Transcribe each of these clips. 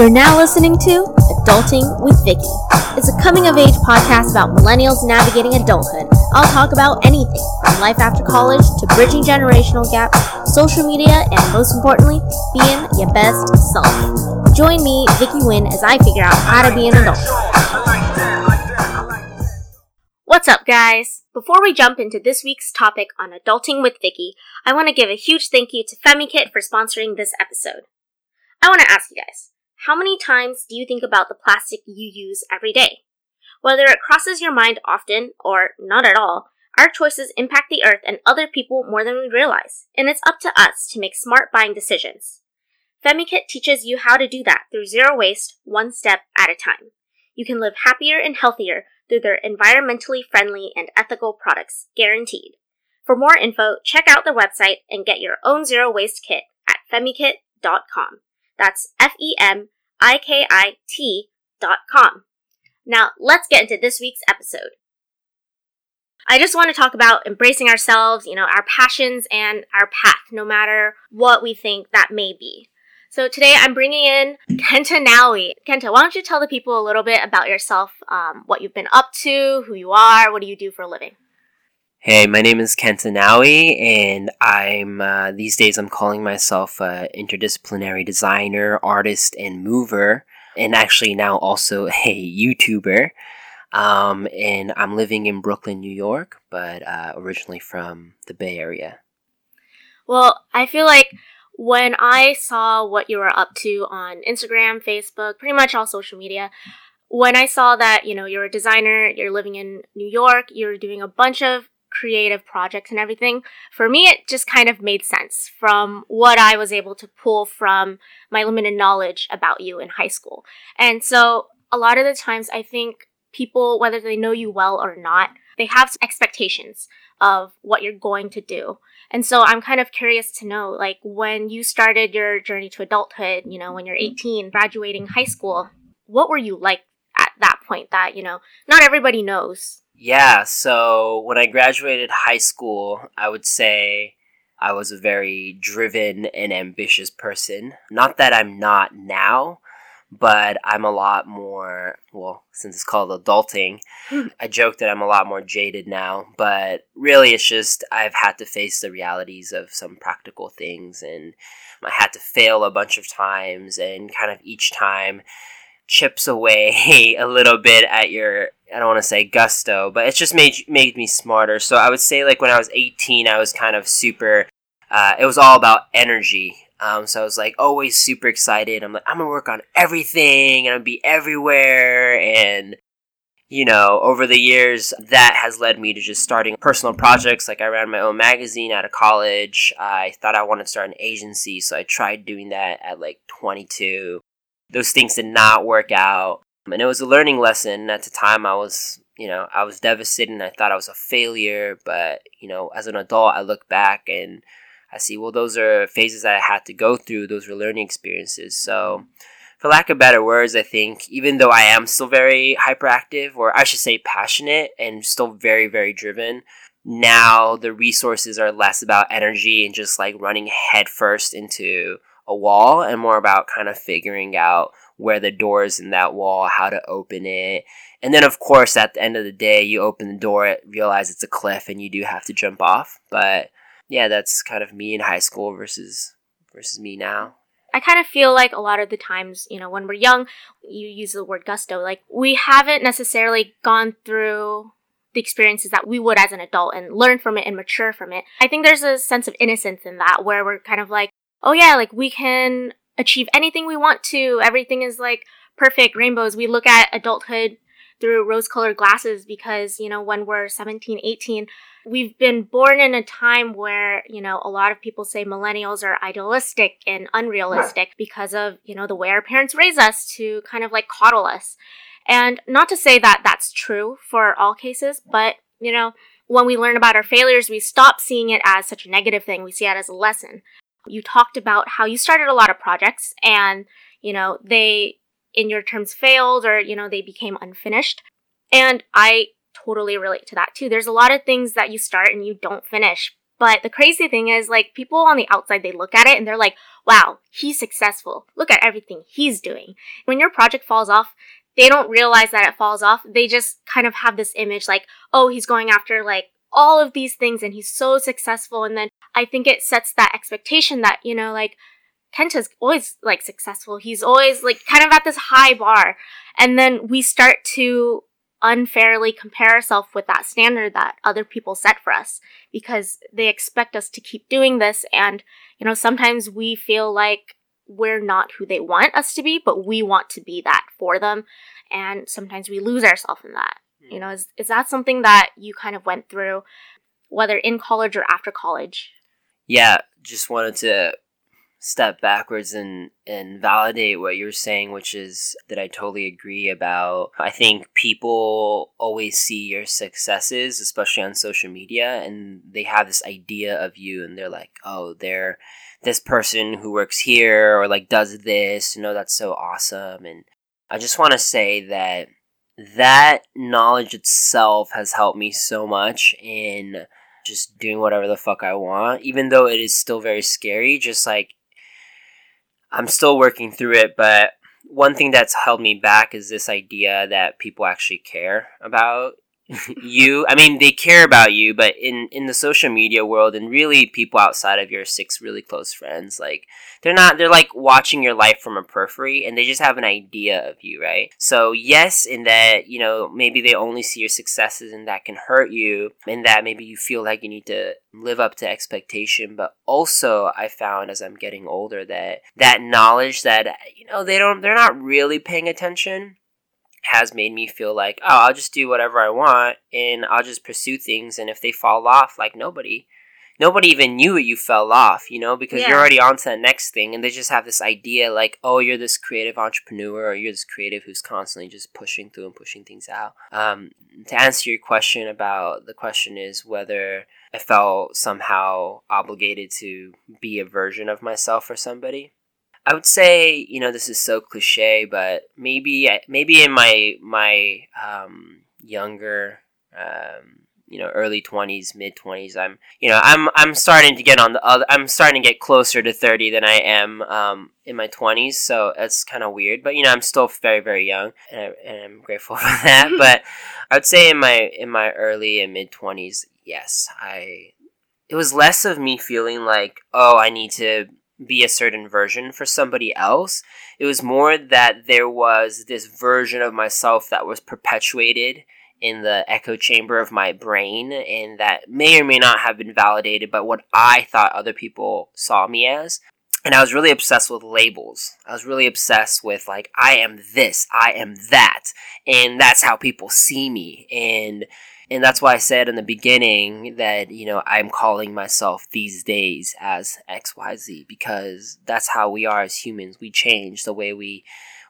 You're now listening to Adulting with Vicky. It's a coming of age podcast about millennials navigating adulthood. I'll talk about anything from life after college to bridging generational gaps, social media, and most importantly, being your best self. Join me, Vicky Wynn, as I figure out how to be an adult. What's up, guys? Before we jump into this week's topic on adulting with Vicky, I want to give a huge thank you to FemiKit for sponsoring this episode. I want to ask you guys, how many times do you think about the plastic you use every day? Whether it crosses your mind often or not at all, our choices impact the earth and other people more than we realize, and it's up to us to make smart buying decisions. FemiKit teaches you how to do that through zero waste, one step at a time. You can live happier and healthier through their environmentally friendly and ethical products, guaranteed. For more info, check out their website and get your own zero waste kit at femikit.com. That's F E M I K I T dot com. Now, let's get into this week's episode. I just want to talk about embracing ourselves, you know, our passions and our path, no matter what we think that may be. So today I'm bringing in Kenta Naui. Kenta, why don't you tell the people a little bit about yourself, um, what you've been up to, who you are, what do you do for a living? Hey, my name is Kenta Naui, and I'm uh, these days I'm calling myself an interdisciplinary designer, artist, and mover, and actually now also a YouTuber. Um, and I'm living in Brooklyn, New York, but uh, originally from the Bay Area. Well, I feel like when I saw what you were up to on Instagram, Facebook, pretty much all social media, when I saw that, you know, you're a designer, you're living in New York, you're doing a bunch of creative projects and everything, for me, it just kind of made sense from what I was able to pull from my limited knowledge about you in high school. And so a lot of the times I think people, whether they know you well or not, they have expectations of what you're going to do. And so I'm kind of curious to know, like, when you started your journey to adulthood, you know, when you're mm-hmm. 18, graduating high school, what were you like at that point that, you know, not everybody knows? Yeah, so when I graduated high school, I would say I was a very driven and ambitious person. Not that I'm not now, but I'm a lot more, well, since it's called adulting, hmm. I joke that I'm a lot more jaded now, but really it's just I've had to face the realities of some practical things and I had to fail a bunch of times and kind of each time chips away a little bit at your I don't want to say gusto, but it's just made made me smarter. So I would say like when I was 18, I was kind of super. Uh, it was all about energy. Um, so I was like always super excited. I'm like I'm gonna work on everything and I'm gonna be everywhere. And you know, over the years, that has led me to just starting personal projects. Like I ran my own magazine out of college. I thought I wanted to start an agency, so I tried doing that at like 22 those things did not work out. Um, and it was a learning lesson. At the time, I was, you know, I was devastated and I thought I was a failure. But, you know, as an adult, I look back and I see, well, those are phases that I had to go through. Those were learning experiences. So, for lack of better words, I think even though I am still very hyperactive, or I should say passionate and still very, very driven, now the resources are less about energy and just like running headfirst into a wall and more about kind of figuring out where the door is in that wall, how to open it. And then, of course, at the end of the day, you open the door, realize it's a cliff, and you do have to jump off. But yeah, that's kind of me in high school versus versus me now. I kind of feel like a lot of the times, you know, when we're young, you use the word gusto. Like we haven't necessarily gone through the experiences that we would as an adult and learn from it and mature from it. I think there's a sense of innocence in that where we're kind of like, oh yeah, like we can achieve anything we want to. Everything is like perfect rainbows. We look at adulthood through rose colored glasses because, you know, when we're 17, 18, we've been born in a time where, you know, a lot of people say millennials are idealistic and unrealistic because of, you know, the way our parents raise us to kind of like coddle us. And not to say that that's true for all cases, but, you know, when we learn about our failures, we stop seeing it as such a negative thing. We see it as a lesson. You talked about how you started a lot of projects and, you know, they, in your terms, failed or, you know, they became unfinished. And I totally relate to that too. There's a lot of things that you start and you don't finish. But the crazy thing is, like, people on the outside, they look at it and they're like, wow, he's successful. Look at everything he's doing. When your project falls off, they don't realize that it falls off. They just kind of have this image like, oh, he's going after like all of these things and he's so successful. And then I think it sets that expectation that, you know, like Kenta's always like successful. He's always like kind of at this high bar. And then we start to unfairly compare ourselves with that standard that other people set for us because they expect us to keep doing this. And, you know, sometimes we feel like we're not who they want us to be, but we want to be that for them. And sometimes we lose ourselves in that. You know, hmm. is, is that something that you kind of went through, whether in college or after college? Yeah, just wanted to step backwards and and validate what you're saying which is that I totally agree about. I think people always see your successes especially on social media and they have this idea of you and they're like oh they're this person who works here or like does this you know that's so awesome. And I just want to say that that knowledge itself has helped me so much in just doing whatever the fuck I want even though it is still very scary just like I'm still working through it, but one thing that's held me back is this idea that people actually care about you i mean they care about you but in in the social media world and really people outside of your six really close friends like they're not they're like watching your life from a periphery and they just have an idea of you right? So yes in that you know maybe they only see your successes and that can hurt you and that maybe you feel like you need to live up to expectation but also i found as i'm getting older that that knowledge that you know they don't they're not really paying attention has made me feel like, oh, I'll just do whatever I want and I'll just pursue things. And if they fall off, like nobody, nobody even knew you fell off, you know, because yeah. you're already on to the next thing. And they just have this idea like, oh, you're this creative entrepreneur or you're this creative who's constantly just pushing through and pushing things out. Um, to answer your question about the question is whether I felt somehow obligated to be a version of myself for somebody. I would say, you know, this is so cliche, but maybe maybe in my my um, younger, um, you know, early twenties, mid twenties, I'm you know I'm I'm starting to get on the other. I'm starting to get closer to thirty than I am um, in my twenties. So it's kind of weird, but you know, I'm still very very young, and, I, and I'm grateful for that. but I would say in my in my early and mid twenties, yes, I. It was less of me feeling like, oh, I need to be a certain version for somebody else. It was more that there was this version of myself that was perpetuated in the echo chamber of my brain and that may or may not have been validated by what I thought other people saw me as. And I was really obsessed with labels. I was really obsessed with like, I am this, I am that. And that's how people see me. And and that's why I said in the beginning that, you know, I'm calling myself these days as XYZ because that's how we are as humans. We change the way we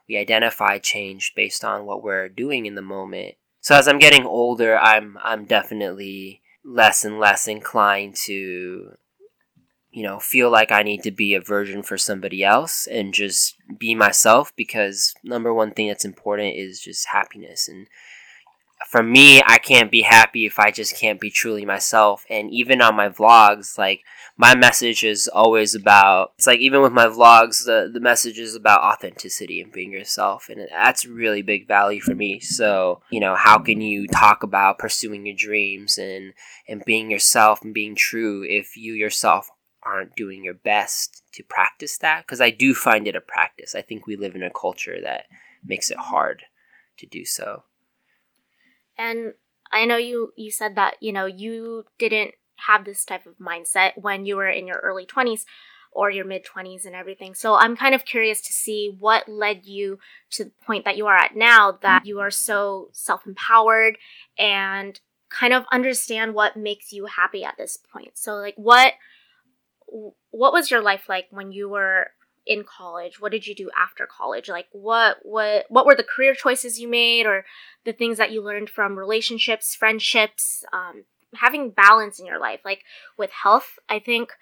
we identify change based on what we're doing in the moment. So as I'm getting older, I'm I'm definitely less and less inclined to you know, feel like I need to be a version for somebody else and just be myself because number one thing that's important is just happiness and for me, I can't be happy if I just can't be truly myself. And even on my vlogs, like my message is always about it's like even with my vlogs, the the message is about authenticity and being yourself, and that's really big value for me. So you know, how can you talk about pursuing your dreams and and being yourself and being true if you yourself aren't doing your best to practice that? Because I do find it a practice. I think we live in a culture that makes it hard to do so. And I know you you said that, you know, you didn't have this type of mindset when you were in your early 20s or your mid 20s and everything. So I'm kind of curious to see what led you to the point that you are at now that you are so self-empowered and kind of understand what makes you happy at this point. So like what what was your life like when you were in college? What did you do after college? Like what what what were the career choices you made or the things that you learned from relationships, friendships, um, having balance in your life? Like with health, I think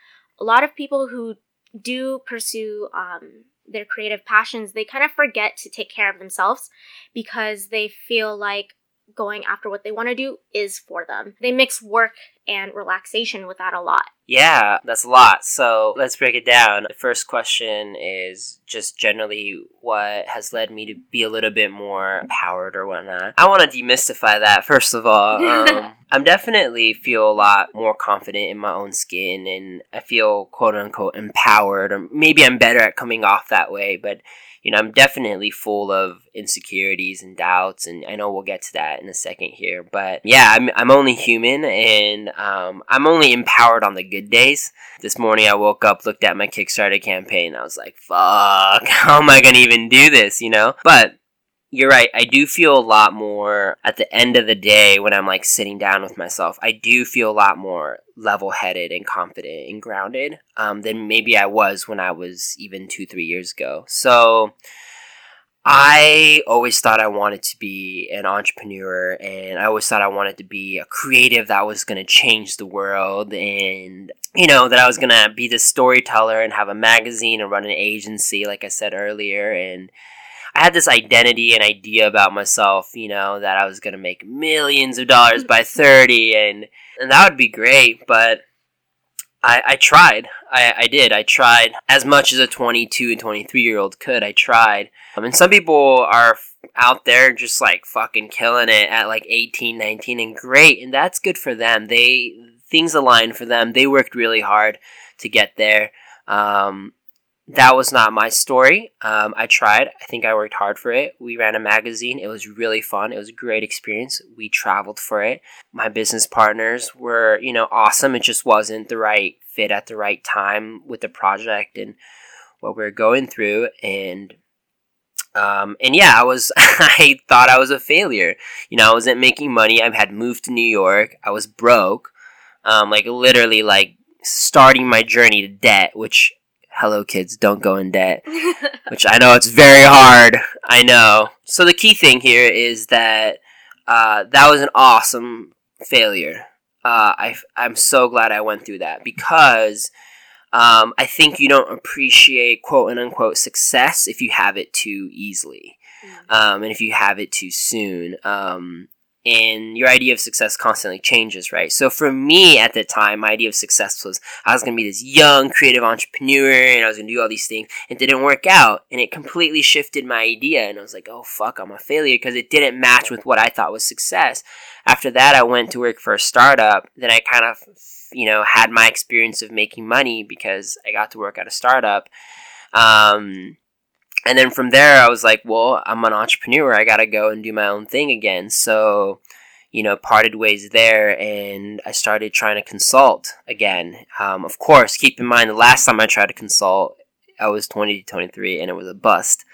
a lot of people who do pursue um, their creative passions, they kind of forget to take care of themselves because they feel like going after what they want to do is for them. They mix work and relaxation with that a lot. Yeah, that's a lot. So let's break it down. The first question is just generally what has led me to be a little bit more empowered or whatnot. I want to demystify that first of all. Um, I'm definitely feel a lot more confident in my own skin, and I feel quote unquote empowered, or maybe I'm better at coming off that way, but you know, I'm definitely full of insecurities and doubts, and I know we'll get to that in a second here. But yeah, I'm, I'm only human, and um, I'm only empowered on the good days. This morning I woke up, looked at my Kickstarter campaign, I was like, fuck, how am I gonna even do this, you know? But you're right. I do feel a lot more at the end of the day when I'm like sitting down with myself. I do feel a lot more level headed and confident and grounded um, than maybe I was when I was even two, three years ago. So I always thought I wanted to be an entrepreneur and I always thought I wanted to be a creative that was going to change the world and, you know, that I was going to be the storyteller and have a magazine and run an agency, like I said earlier. And, I had this identity and idea about myself, you know, that I was gonna make millions of dollars by thirty, and and that would be great. But I, I tried. I, I did. I tried as much as a 22 and 23 year old could. I tried. I mean, some people are out there just like fucking killing it at like 18, 19 and great. And that's good for them. They, things align for them. They worked really hard to get there. Um, that was not my story. Um, I tried. I think I worked hard for it. We ran a magazine. It was really fun. It was a great experience. We traveled for it. My business partners were, you know, awesome. It just wasn't the right fit at the right time with the project and what we are going through. And um, and yeah, I was. I thought I was a failure. You know, I wasn't making money. I had moved to New York. I was broke. Um, like literally, like starting my journey to debt, which hello kids, don't go in debt. which I know it's very hard. I know. So the key thing here is that uh, that was an awesome failure. Uh, I, I'm so glad I went through that because um, I think you don't appreciate quote and unquote success if you have it too easily. Mm. Um, and if you have it too soon. Um, and your idea of success constantly changes, right? So for me at the time, my idea of success was I was going to be this young creative entrepreneur and I was going to do all these things. It didn't work out and it completely shifted my idea. And I was like, oh fuck, I'm a failure because it didn't match with what I thought was success. After that, I went to work for a startup. Then I kind of, you know, had my experience of making money because I got to work at a startup. Um, and then from there, I was like, well, I'm an entrepreneur. I got to go and do my own thing again. So, you know, parted ways there, and I started trying to consult again. Um, of course, keep in mind the last time I tried to consult, I was 20 to 23 and it was a bust.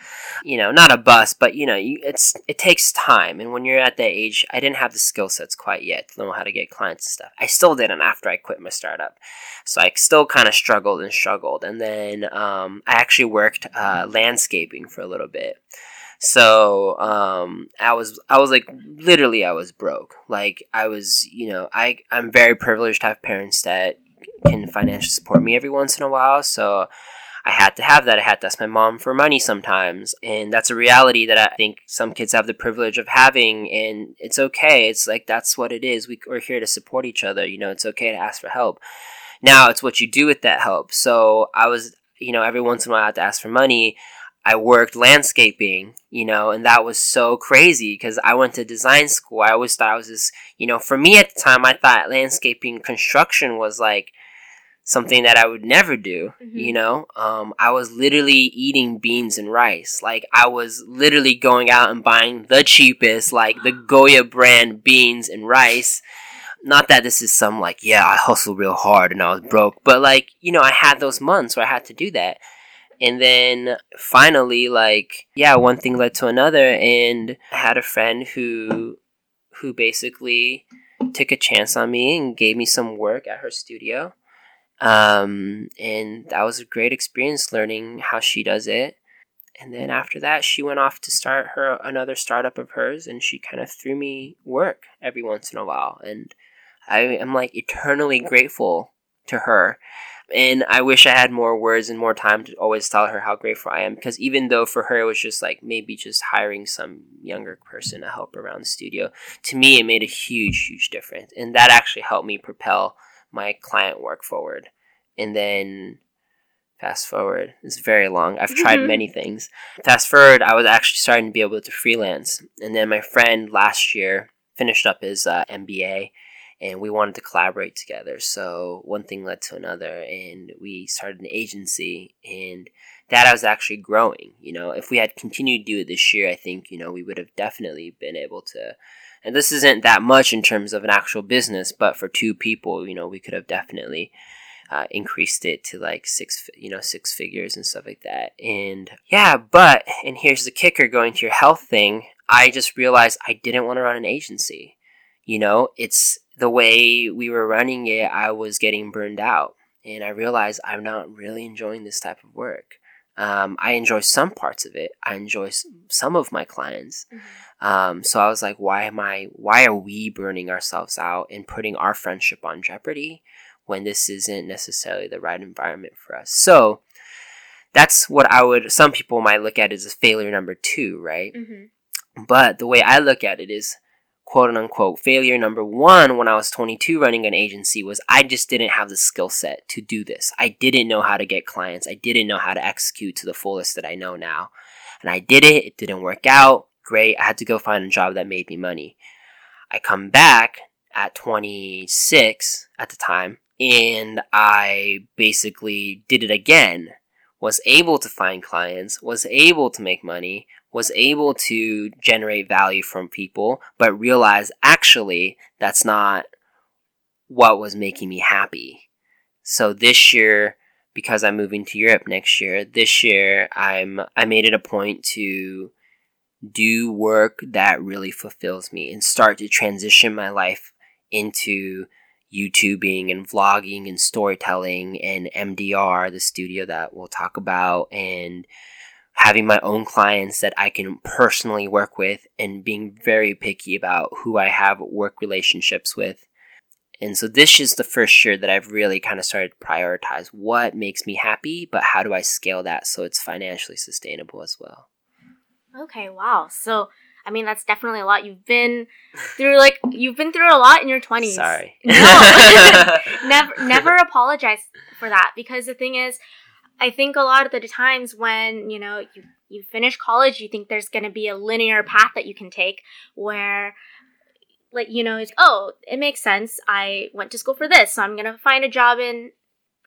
You know, not a bust, but you know, you, it's it takes time. And when you're at that age, I didn't have the skill sets quite yet to know how to get clients and stuff. I still didn't after I quit my startup. So I still kind of struggled and struggled. And then um, I actually worked uh, landscaping for a little bit. So um, I was I was like literally I was broke. Like I was, you know, I I'm very privileged to have parents that can financially support me every once in a while. So I had to have that. I had to ask my mom for money sometimes. And that's a reality that I think some kids have the privilege of having. And it's okay. It's like, that's what it is. We, we're here to support each other. You know, it's okay to ask for help. Now it's what you do with that help. So I was, you know, every once in a while I had to ask for money. I worked landscaping, you know, and that was so crazy because I went to design school. I always thought I was this, you know, for me at the time, I thought landscaping construction was like, something that I would never do, mm-hmm. you know? Um, I was literally eating beans and rice. Like, I was literally going out and buying the cheapest, like the Goya brand beans and rice. Not that this is some, like, yeah, I hustled real hard and I was broke, but like, you know, I had those months where I had to do that. And then finally, like, yeah, one thing led to another, and I had a friend who, who basically took a chance on me and gave me some work at her studio um, and that was a great experience learning how she does it. And then after that, she went off to start her another startup of hers, and she kind of threw me work every once in a while. And I am like eternally grateful to her. And I wish I had more words and more time to always tell her how grateful I am because even though for her it was just like maybe just hiring some younger person to help around the studio, to me it made a huge, huge difference. And that actually helped me propel my client work forward. And then fast forward, it's very long. I've tried Mhm. many things. Fast forward, I was actually starting to be able to freelance. And then my friend last year finished up his uh, MBA and we wanted to collaborate together. So one thing led to another, and we started an agency, and that I was actually growing. You know, if we had continued to do it this year, I think you know we would have definitely been able to. And this isn't that much in terms of an actual business, but for two people, you know, we could have definitely uh, increased it to like six, you know, six figures and stuff like that. And yeah, but and here's the kicker: going to your health thing, I just realized I didn't want to run an agency. You know, it's the way we were running it, I was getting burned out. And I realized I'm not really enjoying this type of work. Um, I enjoy some parts of it. I enjoy some of my clients. Um, so I was like, why am I, why are we burning ourselves out and putting our friendship on jeopardy when this isn't necessarily the right environment for us? So that's what I would, some people might look at as a failure number two, right? Mm-hmm. But the way I look at it is quote unquote failure number one when I was 22 running an agency was I just didn't have the skill set to do this. I didn't know how to get clients. I didn't know how to execute to the fullest that I know now. And I did it. It didn't work out. Great. I had to go find a job that made me money. I come back at 26 at the time and I basically did it again. Was able to find clients, was able to make money, was able to generate value from people, but realized actually that's not what was making me happy. So this year, because I'm moving to Europe next year, this year I'm I made it a point to do work that really fulfills me and start to transition my life into YouTubing and vlogging and storytelling and MDR, the studio that we'll talk about, and having my own clients that I can personally work with and being very picky about who I have work relationships with. And so this is the first year that I've really kind of started to prioritize what makes me happy, but how do I scale that so it's financially sustainable as well. Okay, wow. So, I mean, that's definitely a lot. You've been through like you've been through a lot in your twenties. Sorry. No. never, never apologize for that because the thing is, I think a lot of the times when you know you you finish college, you think there's going to be a linear path that you can take where. Like you know, it's oh, it makes sense. I went to school for this, so I'm gonna find a job in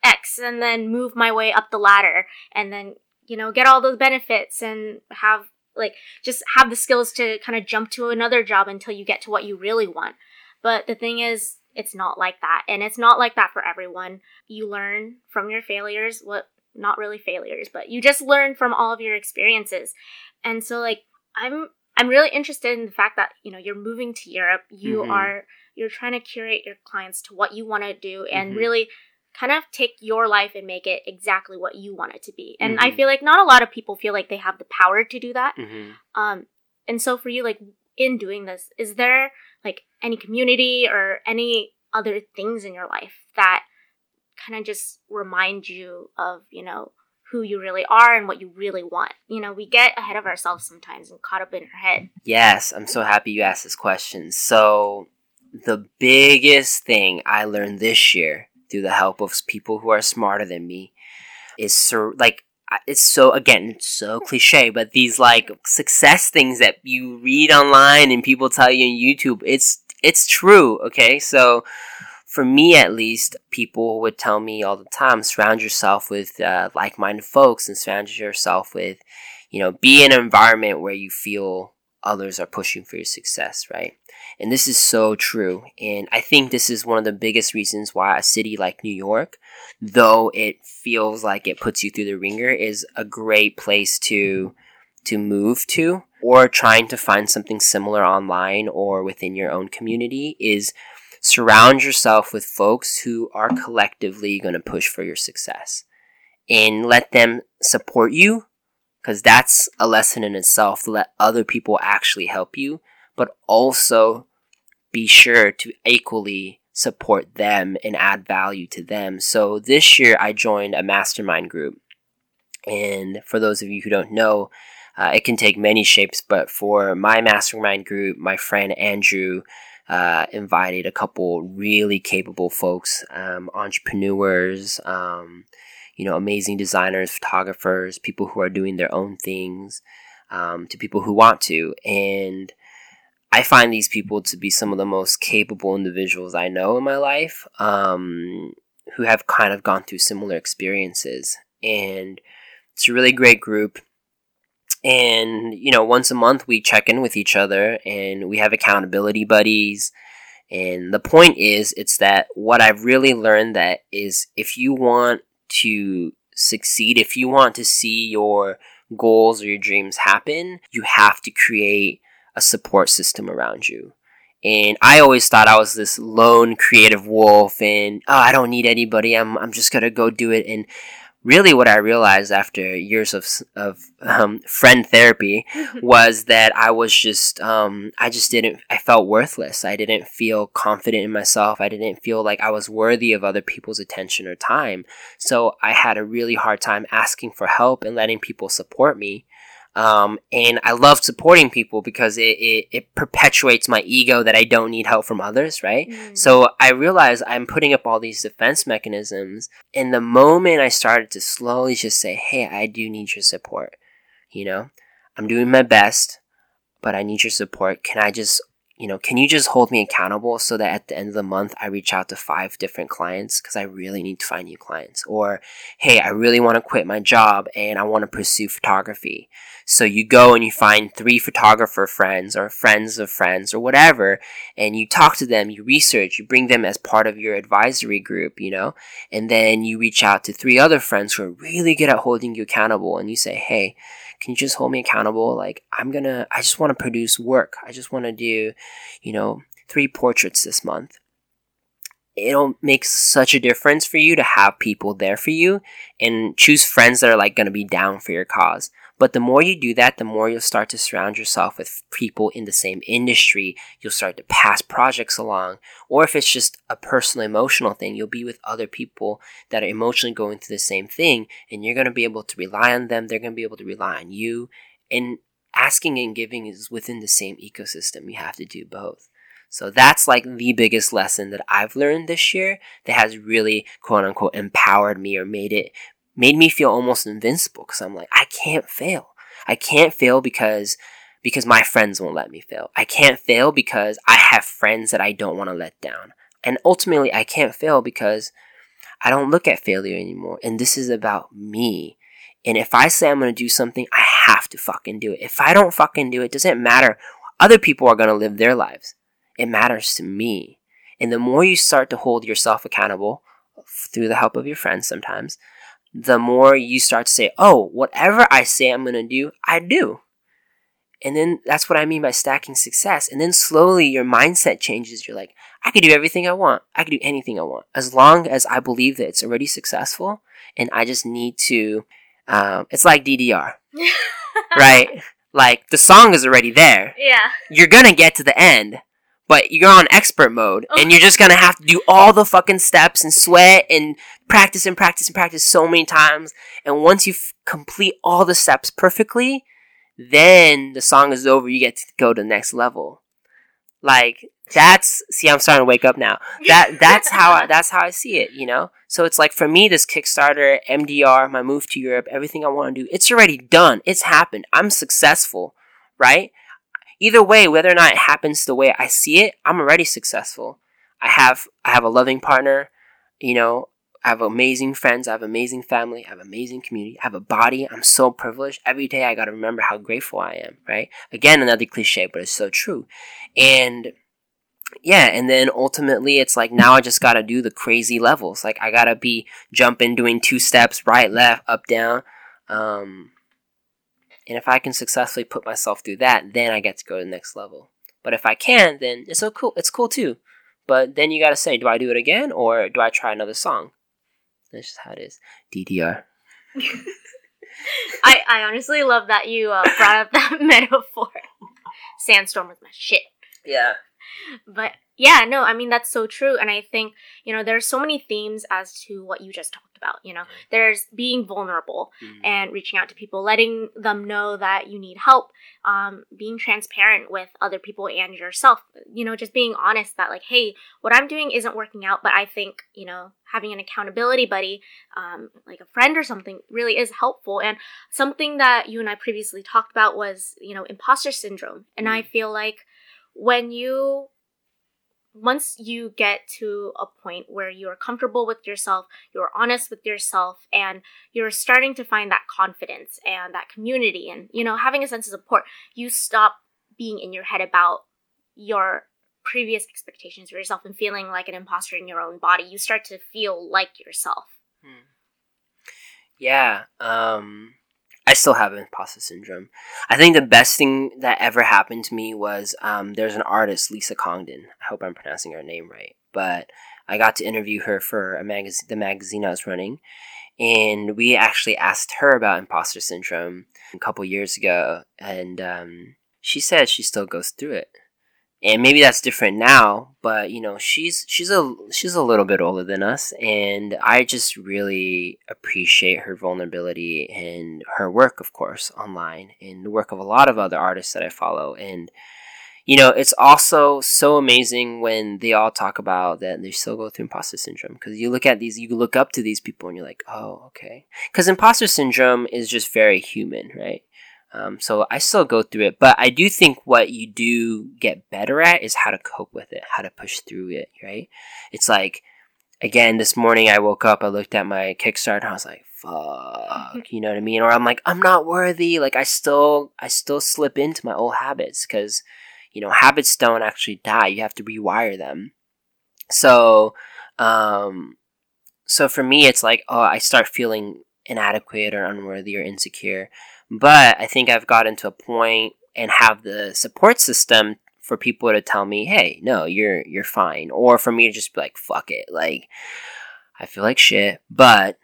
X, and then move my way up the ladder, and then you know get all those benefits and have like just have the skills to kind of jump to another job until you get to what you really want. But the thing is, it's not like that. And it's not like that for everyone. You learn from your failures, what not really failures, but you just learn from all of your experiences. And so like I'm I'm really interested in the fact that, you know, you're moving to Europe. You Mhm. are you're trying to curate your clients to what you want to do and Mhm. really kind of take your life and make it exactly what you want it to be. And I Mhm. feel like not a lot of people feel like they have the power to do that. hmm Um, and so for you, like in doing this, is there like any community or any other things in your life that kind of just remind you of, you know, who you really are and what you really want? You know, we get ahead of ourselves sometimes and caught up in our head. Yes, I'm so happy you asked this question. So, the biggest thing I learned this year through the help of people who are smarter than me is sur- like it's so again it's so cliche but these like success things that you read online and people tell you on YouTube it's it's true okay? So for me at least people would tell me all the time surround yourself with uh, like-minded folks and surround yourself with you know be in an environment where you feel others are pushing for your success right and this is so true. And i think this is one of the biggest reasons why a city like new york though it feels like it puts you through the wringer is a great place to to move to or trying to find something similar online or within your own community is surround yourself with folks who are collectively going to push for your success and let them support you because that's a lesson in itself to let other people actually help you but also be sure to equally support them and add value to them. So this year I joined a mastermind group. And for those of you who don't know, uh, it can take many shapes, but for my mastermind group, my friend Andrew uh, invited a couple really capable folks, um, entrepreneurs, um, you know, amazing designers, photographers, people who are doing their own things, um, to people who want to. And I find these people to be some of the most capable individuals I know in my life um, who have kind of gone through similar experiences. And it's a really great group. And, you know, once a month we check in with each other and we have accountability buddies. And the point is, it's that what I've really learned that is if you want to succeed, if you want to see your goals or your dreams happen, you have to create a support system around you. And I always thought I was this lone creative wolf and oh, I don't need anybody. I'm I'm just gonna go do it. And really what I realized after years of, of um, friend therapy was that I was just, um, I just didn't, I felt worthless. I didn't feel confident in myself. I didn't feel like I was worthy of other people's attention or time. So I had a really hard time asking for help and letting people support me. Um, and I love supporting people because it, it, it, perpetuates my ego that I don't need help from others, right? Mm. So I realize I'm putting up all these defense mechanisms. And the moment I started to slowly just say, hey, I do need your support, you know, I'm doing my best, but I need your support. Can I just you know, can you just hold me accountable so that at the end of the month I reach out to five different clients because I really need to find new clients? Or, hey, I really want to quit my job and I want to pursue photography. So you go and you find three photographer friends or friends of friends or whatever, and you talk to them, you research, you bring them as part of your advisory group, you know, and then you reach out to three other friends who are really good at holding you accountable and you say, hey, can you just hold me accountable? Like, I'm gonna, I just want to produce work. I just want to do, you know, three portraits this month. It'll make such a difference for you to have people there for you and choose friends that are like to be down for your cause. But the more you do that, the more you'll start to surround yourself with people in the same industry. You'll start to pass projects along. Or if it's just a personal emotional thing, you'll be with other people that are emotionally going through the same thing and you're going to be able to rely on them. They're going to be able to rely on you. And asking and giving is within the same ecosystem. You have to do both. So that's like the biggest lesson that I've learned this year that has really quote unquote empowered me or made it made me feel almost invincible because I'm like, I can't fail. I can't fail because because my friends won't let me fail. I can't fail because I have friends that I don't want to let down. And ultimately, I can't fail because I don't look at failure anymore. And this is about me. And if I say I'm going to do something, I have to fucking do it. If I don't fucking do it, it doesn't matter. Other people are going to live their lives. It matters to me. And the more you start to hold yourself accountable through the help of your friends sometimes, the more you start to say, oh, whatever I say I'm going to do, I do. And then that's what I mean by stacking success. And then slowly your mindset changes. You're like, I could do everything I want. I could do anything I want. As long as I believe that it's already successful and I just need to, um, it's like DDR, right? Like the song is already there. Yeah. You're going to get to the end but you're on expert mode oh. and you're just gonna have to do all the fucking steps and sweat and practice and practice and practice so many times. And once you f- complete all the steps perfectly, then the song is over. You get to go to the next level. Like that's see, I'm starting to wake up now. That that's how I, that's how I see it. You know. So it's like for me, this Kickstarter, MDR, my move to Europe, everything I want to do, it's already done. It's happened. I'm successful, right? Either way, whether or not it happens the way I see it, I'm already successful. I have I have a loving partner, you know, I have amazing friends, I have amazing family, I have amazing community, I have a body. I'm so privileged. Every day I got to remember how grateful I am, right? Again, another cliche, but it's so true. And yeah, and then ultimately it's like now I just got to do the crazy levels. Like I got to be jumping doing two steps, right, left, up, down. Um and if I can successfully put myself through that, then I get to go to the next level. But if I can't, then it's so cool. It's cool too. But then you got to say, do I do it again or do I try another song? That's just how it is. DDR. I, I honestly love that you uh, brought up that metaphor. Sandstorm was my shit. Yeah. but yeah, no, I mean that's so true, and I think you know there's so many themes as to what you just talked about. You know, there's being vulnerable Mhm. and reaching out to people, letting them know that you need help, um, being transparent with other people and yourself. You know, just being honest that like, hey, what I'm doing isn't working out, but I think you know having an accountability buddy, um, like a friend or something, really is helpful. And something that you and I previously talked about was you know imposter syndrome, and I feel like when you once you get to a point where you're comfortable with yourself, you're honest with yourself, and you're starting to find that confidence and that community and, you know, having a sense of support, you stop being in your head about your previous expectations for yourself and feeling like an imposter in your own body. You start to feel like yourself. Yeah, um, I still have imposter syndrome. I think the best thing that ever happened to me was um, there's an artist, Lisa Congdon. I hope I'm pronouncing her name right, but I got to interview her for a magazine, the magazine I was running, and we actually asked her about imposter syndrome a couple years ago, and um, she said she still goes through it. And maybe that's different now, but you know, she's she's a she's a little bit older than us, and I just really appreciate her vulnerability and her work, of course, online, and the work of a lot of other artists that I follow. And you know, it's also so amazing when they all talk about that they still go through imposter syndrome because you look at these, you look up to these people, and you're like, oh, okay, because imposter syndrome is just very human, right? Um, so I still go through it, but I do think what you do get better at is how to cope with it, how to push through it, right? It's like, again, this morning I woke up, I looked at my Kickstarter, and I was like, fuck, you know what I mean? Or I'm like, I'm not worthy. Like I still, I still slip into my old habits because, you know, habits don't actually die. You have to rewire them. So, um, so for me, it's like, oh, I start feeling inadequate or unworthy or insecure. But I think I've gotten to a point and have the support system for people to tell me, "Hey, no, you're you're fine," or for me to just be like, "Fuck it," like I feel like shit, but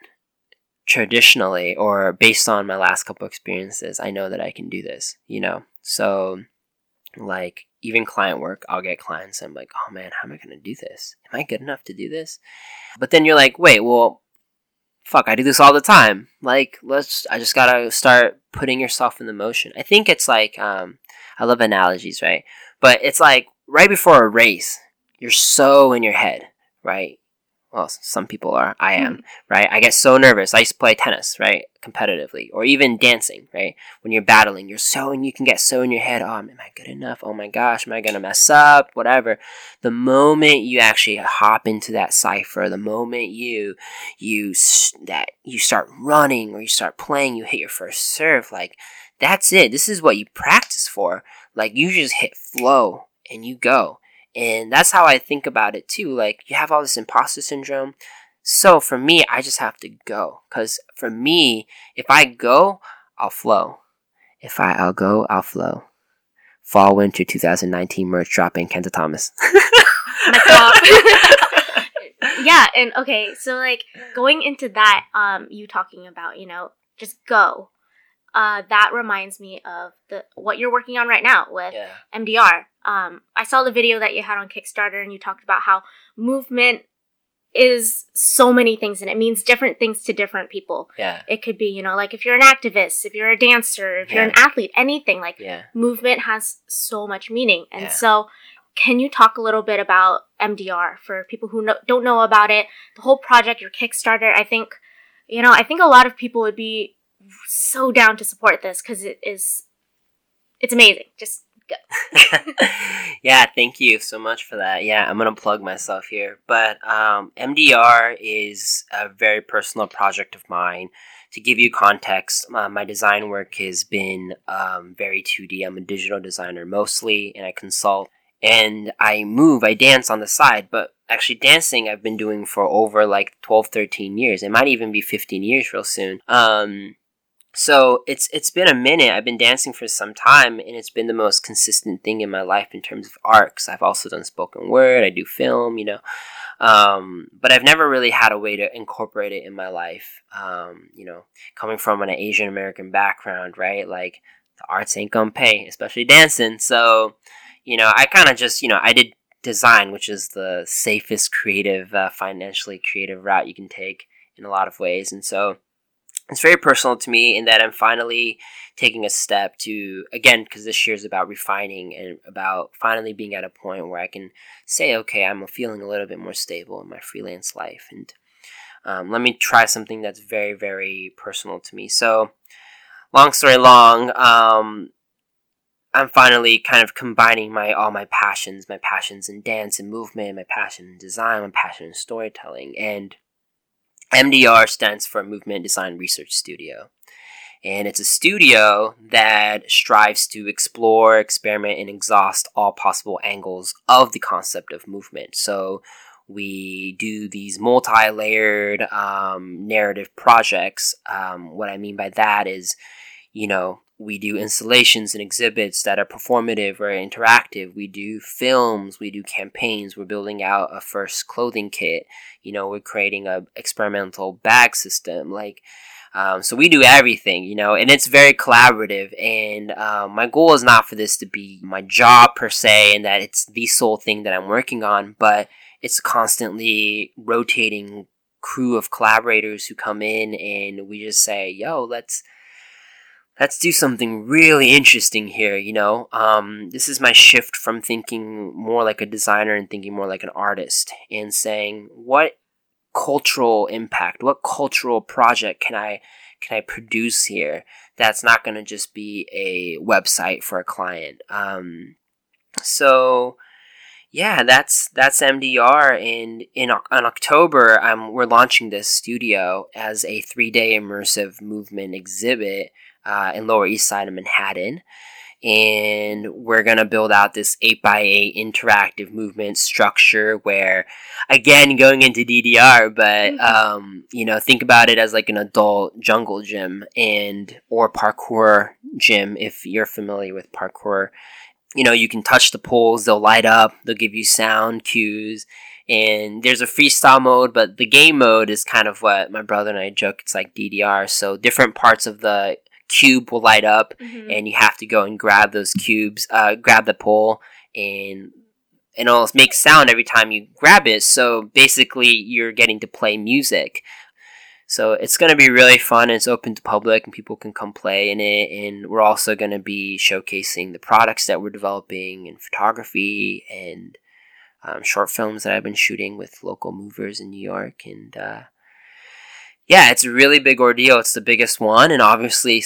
traditionally or based on my last couple experiences, I know that I can do this, you know. So like even client work, I'll get clients. I'm like, oh man, how am I gonna do this? Am I good enough to do this? But then you're like, wait, well, fuck, I do this all the time. Like, let's, I just gotta start putting yourself in the motion. I think it's like, um, I love analogies, right? But it's like right before a race, you're so in your head, right? Well, some people are. I hmm. am, right? I get so nervous. I used to play tennis, right? Competitively, or even dancing, right? When you're battling, you're so, and you can get so in your head. Oh, am I good enough? Oh my gosh, am I gonna mess up? Whatever. The moment you actually hop into that cipher, the moment you you that you start running or you start playing, you hit your first serve, like that's it. This is what you practice for. Like you just hit flow and you go. And that's how I think about it too. Like you have all this imposter syndrome. So for me, I just have to go. Cause for me, if I go, I'll flow. If I, I'll go, I'll flow. Fall winter 2019 merch dropping Kenta Thomas. yeah, and okay, so like going into that, um, you talking about, you know, just go. Uh, that reminds me of the what you're working on right now with yeah. MDR. Um, I saw the video that you had on Kickstarter, and you talked about how movement is so many things, and it means different things to different people. Yeah. It could be, you know, like if you're an activist, if you're a dancer, if you're an athlete, anything like Yeah. movement has so much meaning. And Yeah. so, can you talk a little bit about MDR for people who no- don't know about it? The whole project, your Kickstarter, I think, you know, I think a lot of people would be so down to support this because it is, it's amazing. Just go. yeah, thank you so much for that. Yeah, I'm gonna plug myself here, but um, MDR is a very personal project of mine. To give you context, uh, my design work has been um, very 2D. I'm a digital designer mostly, and I consult and I move, I dance on the side, but actually dancing I've been doing for over like 12, 13 years. It might even be 15 years real soon. Um, so it's it's been a minute. I've been dancing for some time, and it's been the most consistent thing in my life in terms of art. Cause I've also done spoken word. I do film, you know, um, but I've never really had a way to incorporate it in my life. Um, you know, coming from an Asian American background, right? Like the arts ain't gonna pay, especially dancing. So, you know, I kind of just, you know, I did design, which is the safest creative, uh, financially creative route you can take in a lot of ways. And so it's very personal to me in that I'm finally taking a step to, again, because this year is about refining and about finally being at a point where I can say, okay, I'm feeling a little bit more stable in my freelance life. And um, let me try something that's very, very personal to me. So, long story long, um, I'm finally kind of combining my all my passions, my passions in dance and movement, my passion in design, my passion in storytelling, and MDR stands for Movement Design Research Studio. And it's a studio that strives to explore, experiment, and exhaust all possible angles of the concept of movement. So we do these multi layered um, narrative projects. Um, what I mean by that is, you know, we do installations and exhibits that are performative or interactive. We do films, we do campaigns. We're building out a first clothing kit. You know, we're creating a experimental bag system. Like, um, so we do everything, you know, and it's very collaborative. And um, my goal is not for this to be my job per se, and that it's the sole thing that I'm working on, but it's constantly rotating crew of collaborators who come in, and we just say, "Yo, let's." Let's do something really interesting here, you know? Um, this is my shift from thinking more like a designer and thinking more like an artist and saying, what cultural impact, what cultural project can I can I produce here that's not going to just be a website for a client? Um, so yeah, that's that's MDR, and in on October, we're launching this studio as a three day immersive movement exhibit uh, in Lower East Side of Manhattan. And we're going to build out this 8x8 interactive movement structure where, again, going into DDR, but, mm-hmm. um, you know, think about it as like an adult jungle gym and, or parkour gym if you're familiar with parkour. You know, you can touch the poles, they'll light up, they'll give you sound cues and there's a freestyle mode, but the game mode is kind of what my brother and I joke. It's like DDR. So different parts of the cube will light up, mm-hmm. and you have to go and grab those cubes, uh, grab the pole, and and it'll make sound every time you grab it. So basically, you're getting to play music. So it's going to be really fun. It's open to public, and people can come play in it. And we're also going to be showcasing the products that we're developing in photography and um, short films that I've been shooting with local movers in New York. And uh, yeah, it's a really big ordeal. It's the biggest one, and obviously,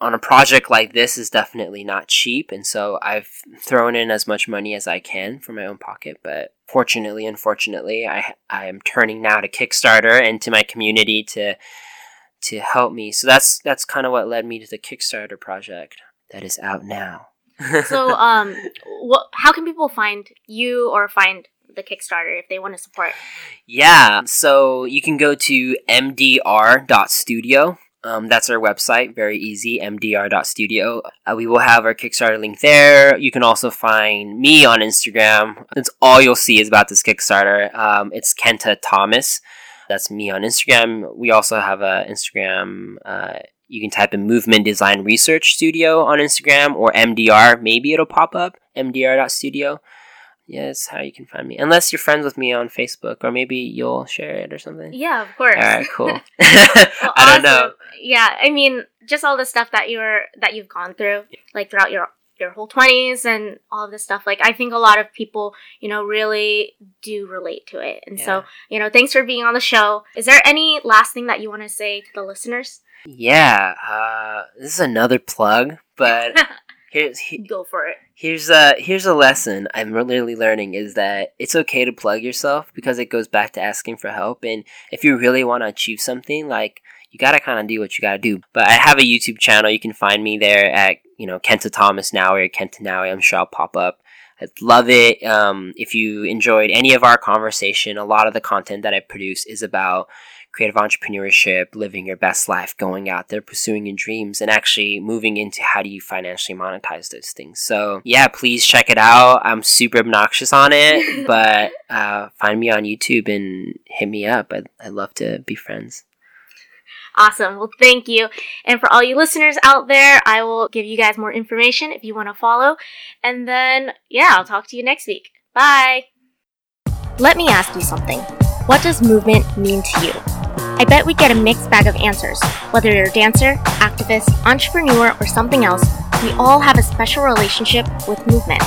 on a project like this, is definitely not cheap. And so I've thrown in as much money as I can from my own pocket. But fortunately, unfortunately, I I am turning now to Kickstarter and to my community to to help me. So that's that's kind of what led me to the Kickstarter project that is out now. so, um, what? How can people find you or find the Kickstarter if they want to support? Yeah, so you can go to mdr.studio. Um, that's our website, very easy, mdr.studio. Uh, we will have our Kickstarter link there. You can also find me on Instagram. That's all you'll see is about this Kickstarter. Um, it's Kenta Thomas. That's me on Instagram. We also have a Instagram. Uh, you can type in Movement Design Research Studio on Instagram or MDR. Maybe it'll pop up, mdr.studio it's how you can find me. Unless you're friends with me on Facebook, or maybe you'll share it or something. Yeah, of course. All right, cool. well, I don't know. Yeah, I mean, just all the stuff that you're that you've gone through, like throughout your your whole twenties and all of this stuff. Like, I think a lot of people, you know, really do relate to it. And yeah. so, you know, thanks for being on the show. Is there any last thing that you want to say to the listeners? Yeah, uh, this is another plug, but Here's he, go for it. Here's a here's a lesson I'm really learning is that it's okay to plug yourself because it goes back to asking for help. And if you really want to achieve something, like you gotta kind of do what you gotta do. But I have a YouTube channel. You can find me there at you know Kenta Thomas now or Kenta now. I'm sure I'll pop up. I'd love it. Um, if you enjoyed any of our conversation, a lot of the content that I produce is about creative entrepreneurship, living your best life, going out there, pursuing your dreams, and actually moving into how do you financially monetize those things. So, yeah, please check it out. I'm super obnoxious on it, but uh, find me on YouTube and hit me up. I'd, I'd love to be friends. Awesome. Well, thank you. And for all you listeners out there, I will give you guys more information if you want to follow. And then, yeah, I'll talk to you next week. Bye. Let me ask you something. What does movement mean to you? I bet we get a mixed bag of answers. Whether you're a dancer, activist, entrepreneur, or something else, we all have a special relationship with movement.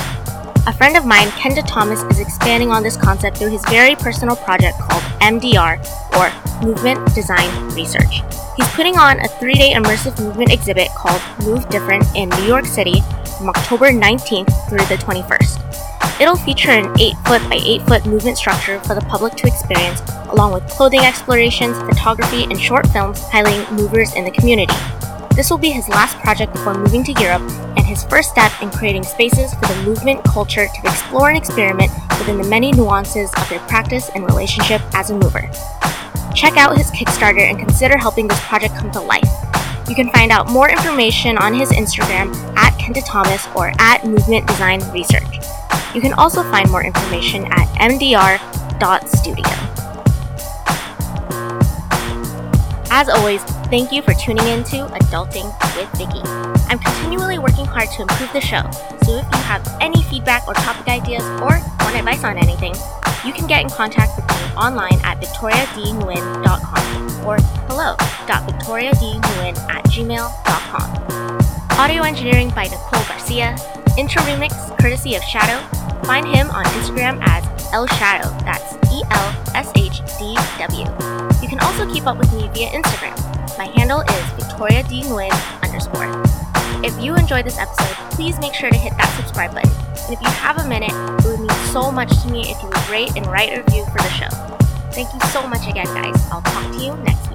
A friend of mine, Kenta Thomas, is expanding on this concept through his very personal project called MDR, or Movement Design Research. He's putting on a three day immersive movement exhibit called Move Different in New York City from October 19th through the 21st. It'll feature an 8 foot by 8 foot movement structure for the public to experience, along with clothing explorations, photography, and short films highlighting movers in the community. This will be his last project before moving to Europe and his first step in creating spaces for the movement culture to explore and experiment within the many nuances of their practice and relationship as a mover. Check out his Kickstarter and consider helping this project come to life. You can find out more information on his Instagram at Kenta Thomas or at Movement Design Research. You can also find more information at mdr.studio. As always, thank you for tuning in to Adulting with Vicky. I'm continually working hard to improve the show, so if you have any feedback or topic ideas or want advice on anything, you can get in contact with me online at victoriadnguyen.com or hello.victoriadnguyen at gmail.com. Audio engineering by Nicole Garcia. Intro remix courtesy of Shadow. Find him on Instagram as El Shadow. That's E L S H D W. You can also keep up with me via Instagram. My handle is Victoria D. Nguyen underscore. If you enjoyed this episode, please make sure to hit that subscribe button. And if you have a minute, it would mean so much to me if you would rate and write a review for the show. Thank you so much again, guys. I'll talk to you next.